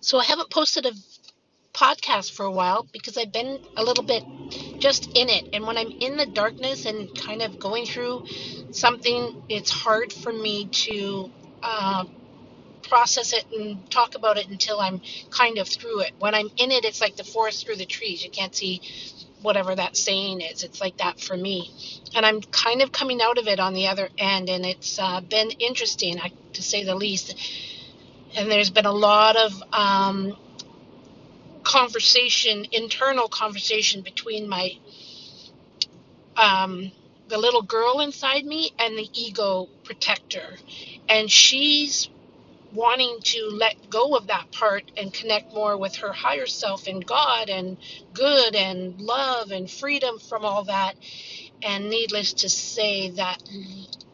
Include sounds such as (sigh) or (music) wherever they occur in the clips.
So I haven't posted a podcast for a while because I've been a little bit just in it. And when I'm in the darkness and kind of going through something, it's hard for me to uh, process it and talk about it until I'm kind of through it. When I'm in it, it's like the forest through the trees. You can't see whatever that saying is. It's like that for me. And I'm kind of coming out of it on the other end, and it's uh, been interesting, to say the least. And there's been a lot of um, conversation, internal conversation between my um, the little girl inside me and the ego protector, and she's wanting to let go of that part and connect more with her higher self and God and good and love and freedom from all that. And needless to say, that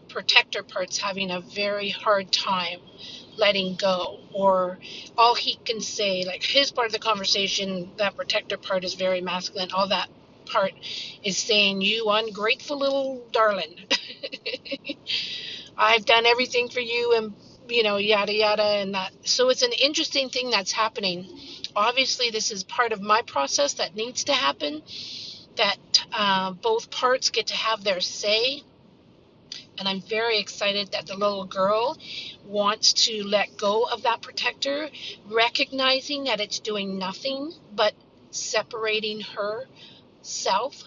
protector part's having a very hard time letting go or all he can say like his part of the conversation that protector part is very masculine. All that part is saying you ungrateful little darling (laughs) i've done everything for you and you know yada yada and that. So it's an interesting thing that's happening. Obviously this is part of my process that needs to happen that uh, both parts get to have their say and I'm very excited that the little girl wants to let go of that protector, recognizing that it's doing nothing but separating herself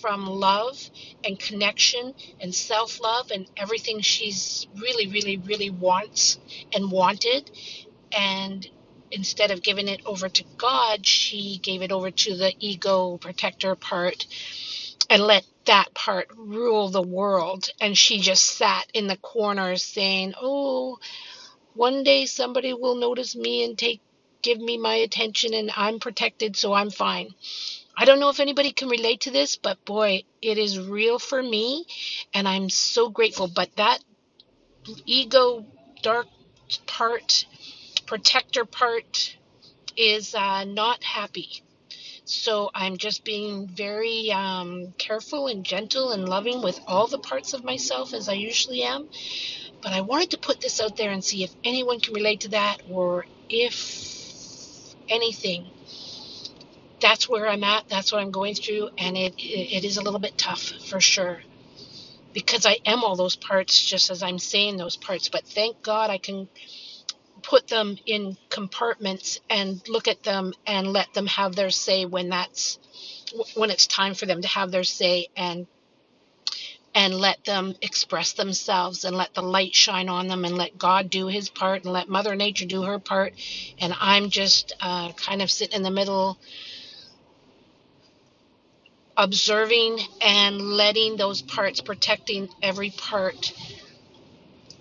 from love and connection and self love and everything she's really, really, really wants and wanted. And instead of giving it over to God, she gave it over to the ego protector part and let that part rule the world. And she just sat in the corner saying, Oh, one day somebody will notice me and take give me my attention and I'm protected, so I'm fine. I don't know if anybody can relate to this, but boy, it is real for me and I'm so grateful. But that ego dark part, protector part is uh, not happy so I'm just being very um, careful and gentle and loving with all the parts of myself as I usually am. But I wanted to put this out there and see if anyone can relate to that or if anything. That's where I'm at. That's what I'm going through. And it, it, it is a little bit tough for sure because I am all those parts just as I'm saying those parts. But thank God I can put them in compartments and look at them and let them have their say when that's when it's time for them to have their say and and let them express themselves and let the light shine on them and let God do his part and let mother nature do her part. And I'm just uh, kind of sitting in the middle observing and letting those parts protecting every part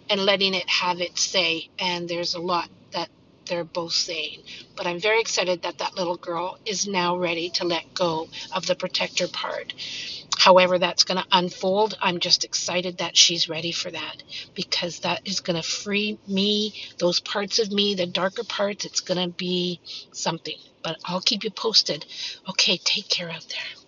and letting it have its say. And there's a lot that they're both saying. But I'm very excited that that little girl is now ready to let go of the protector part. However, that's going to unfold. I'm just excited that she's ready for that because that is going to free me, those parts of me, the darker parts. It's going to be something. But I'll keep you posted. Okay, take care out there.